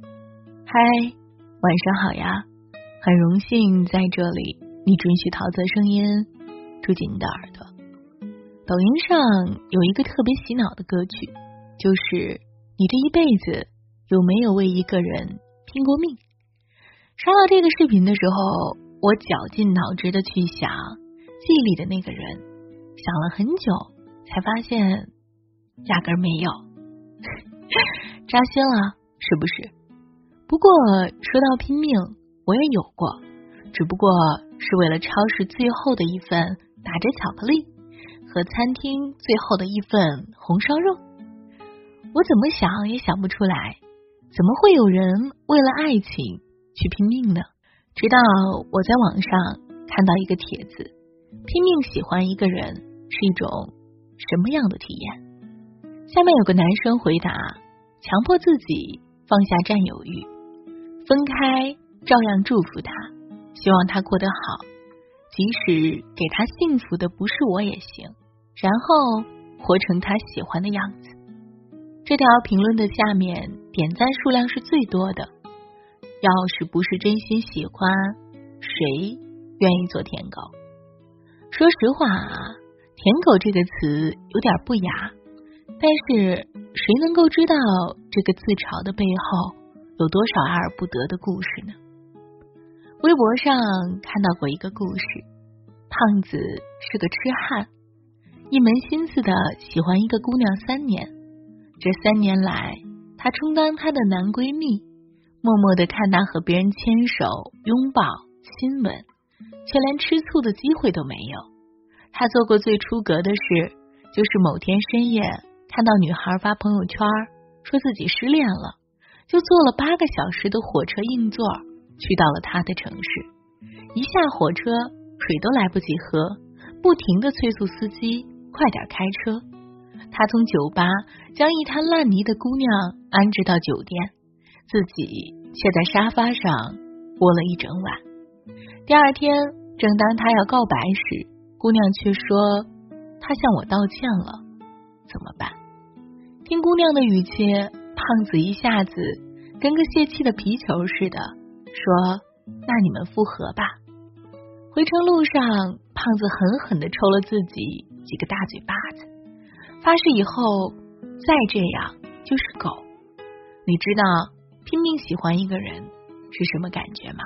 嗨，晚上好呀！很荣幸在这里，你准许桃子声音住进你的耳朵。抖音上有一个特别洗脑的歌曲，就是你这一辈子有没有为一个人拼过命？刷到这个视频的时候，我绞尽脑汁的去想记忆里的那个人，想了很久，才发现压根儿没有，扎心了，是不是？不过说到拼命，我也有过，只不过是为了超市最后的一份打折巧克力和餐厅最后的一份红烧肉。我怎么想也想不出来，怎么会有人为了爱情去拼命呢？直到我在网上看到一个帖子，拼命喜欢一个人是一种什么样的体验？下面有个男生回答：强迫自己放下占有欲。分开，照样祝福他，希望他过得好，即使给他幸福的不是我也行。然后活成他喜欢的样子。这条评论的下面点赞数量是最多的。要是不是真心喜欢，谁愿意做舔狗？说实话啊，舔狗这个词有点不雅，但是谁能够知道这个自嘲的背后？有多少爱而不得的故事呢？微博上看到过一个故事，胖子是个痴汉，一门心思的喜欢一个姑娘三年。这三年来，他充当她的男闺蜜，默默的看她和别人牵手、拥抱、亲吻，却连吃醋的机会都没有。他做过最出格的事，就是某天深夜看到女孩发朋友圈，说自己失恋了。就坐了八个小时的火车硬座，去到了他的城市。一下火车，水都来不及喝，不停的催促司机快点开车。他从酒吧将一滩烂泥的姑娘安置到酒店，自己却在沙发上窝了一整晚。第二天，正当他要告白时，姑娘却说她向我道歉了。怎么办？听姑娘的语气。胖子一下子跟个泄气的皮球似的，说：“那你们复合吧。”回程路上，胖子狠狠的抽了自己几个大嘴巴子，发誓以后再这样就是狗。你知道拼命喜欢一个人是什么感觉吗？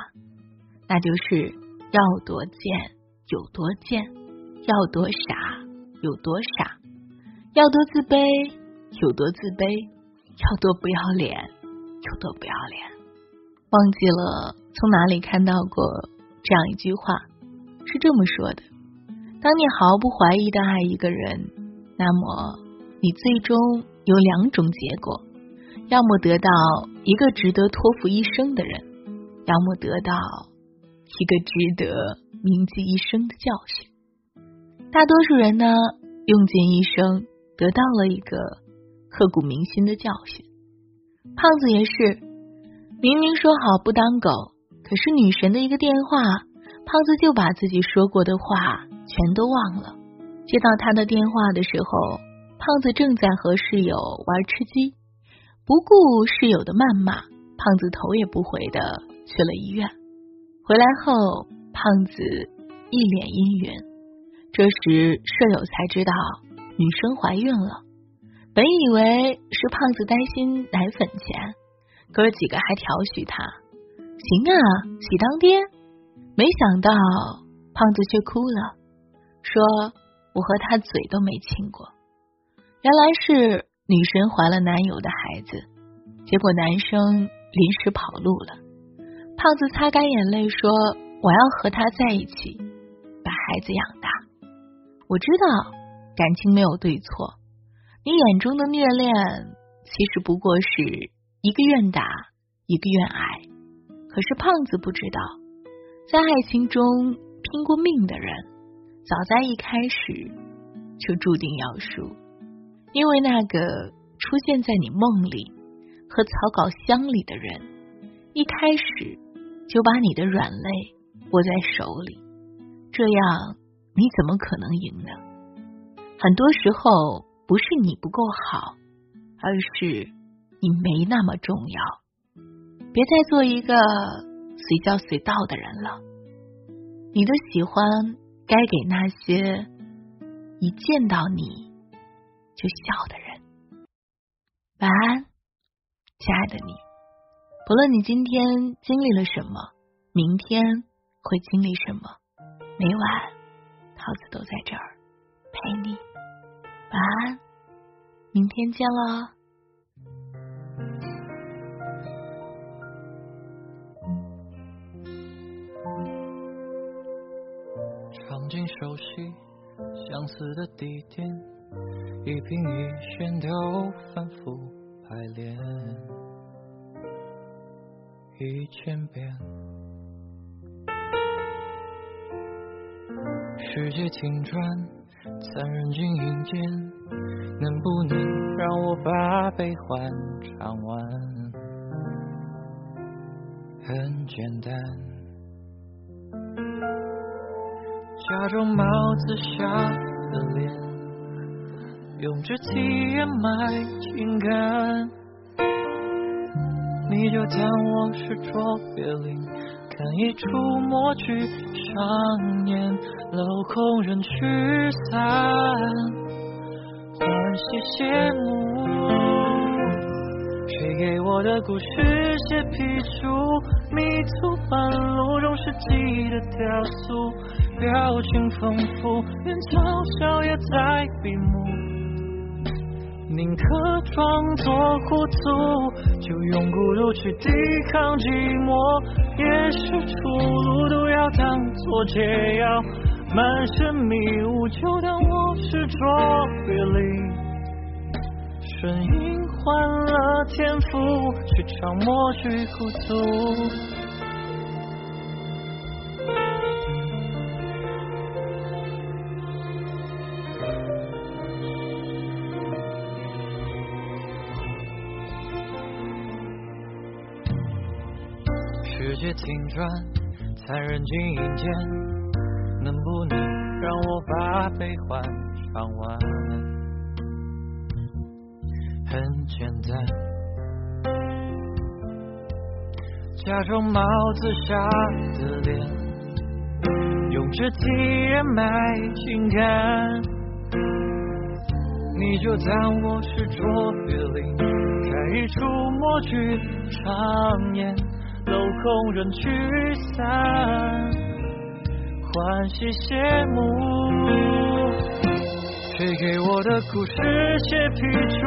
那就是要多贱有多贱，要多傻有多傻，要多自卑有多自卑。要多不要脸，有多不要脸。忘记了从哪里看到过这样一句话，是这么说的：当你毫不怀疑的爱一个人，那么你最终有两种结果，要么得到一个值得托付一生的人，要么得到一个值得铭记一生的教训。大多数人呢，用尽一生得到了一个。刻骨铭心的教训，胖子也是，明明说好不当狗，可是女神的一个电话，胖子就把自己说过的话全都忘了。接到他的电话的时候，胖子正在和室友玩吃鸡，不顾室友的谩骂，胖子头也不回的去了医院。回来后，胖子一脸阴云。这时，舍友才知道女生怀孕了。本以为是胖子担心奶粉钱，哥几个还调戏他，行啊，喜当爹。没想到胖子却哭了，说我和他嘴都没亲过。原来是女神怀了男友的孩子，结果男生临时跑路了。胖子擦干眼泪说：“我要和他在一起，把孩子养大。”我知道感情没有对错。你眼中的虐恋，其实不过是一个愿打，一个愿挨。可是胖子不知道，在爱情中拼过命的人，早在一开始就注定要输，因为那个出现在你梦里和草稿箱里的人，一开始就把你的软肋握在手里，这样你怎么可能赢呢？很多时候。不是你不够好，而是你没那么重要。别再做一个随叫随到的人了。你的喜欢该给那些一见到你就笑的人。晚安，亲爱的你。不论你今天经历了什么，明天会经历什么，每晚桃子都在这儿陪你。晚安，明天见了。场景熟悉，相似的地点，一颦一笑都反复排练一千遍。世界停转，残忍经营间，能不能让我把悲欢唱完？很简单。假装帽子下的脸，用肢体掩埋情感。你就当我是卓别林，看一出默剧上演，镂空人驱散，欢喜谢幕。谁给我的故事写批注？迷途半路中世纪的雕塑。表情丰富，连嘲笑也在闭目。宁可装作糊涂，就用孤独去抵抗寂寞。也是出路，都要当作解药。满身迷雾，就当我是卓别林。顺应换了天赋，去唱默剧糊涂。世界停转，残忍经营间，能不能让我把悲欢唱完？很简单，假装帽子下的脸，用肢体掩埋情感。你就当我是卓别林，看一出默剧上演。镂空人驱散，欢喜谢幕。谁给我的故事写批注？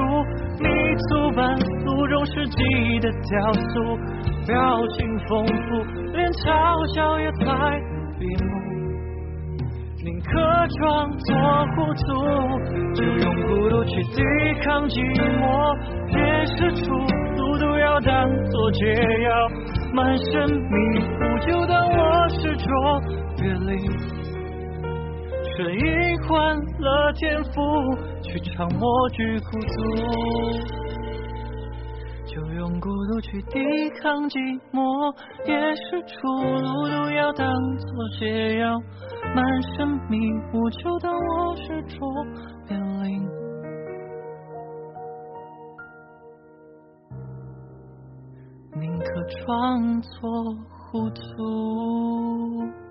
迷途半路中世纪的雕塑，表情丰富，连嘲笑也在闭目。宁可装作糊涂，就用孤独去抵抗寂寞。也是出孤独要当作解药。满身迷糊，就当我是卓别林，顺应换了天赋，去唱默剧孤独，就用孤独去抵抗寂寞，也是出路，都要当作解药。满身迷糊，就当我是卓别林。装作糊涂。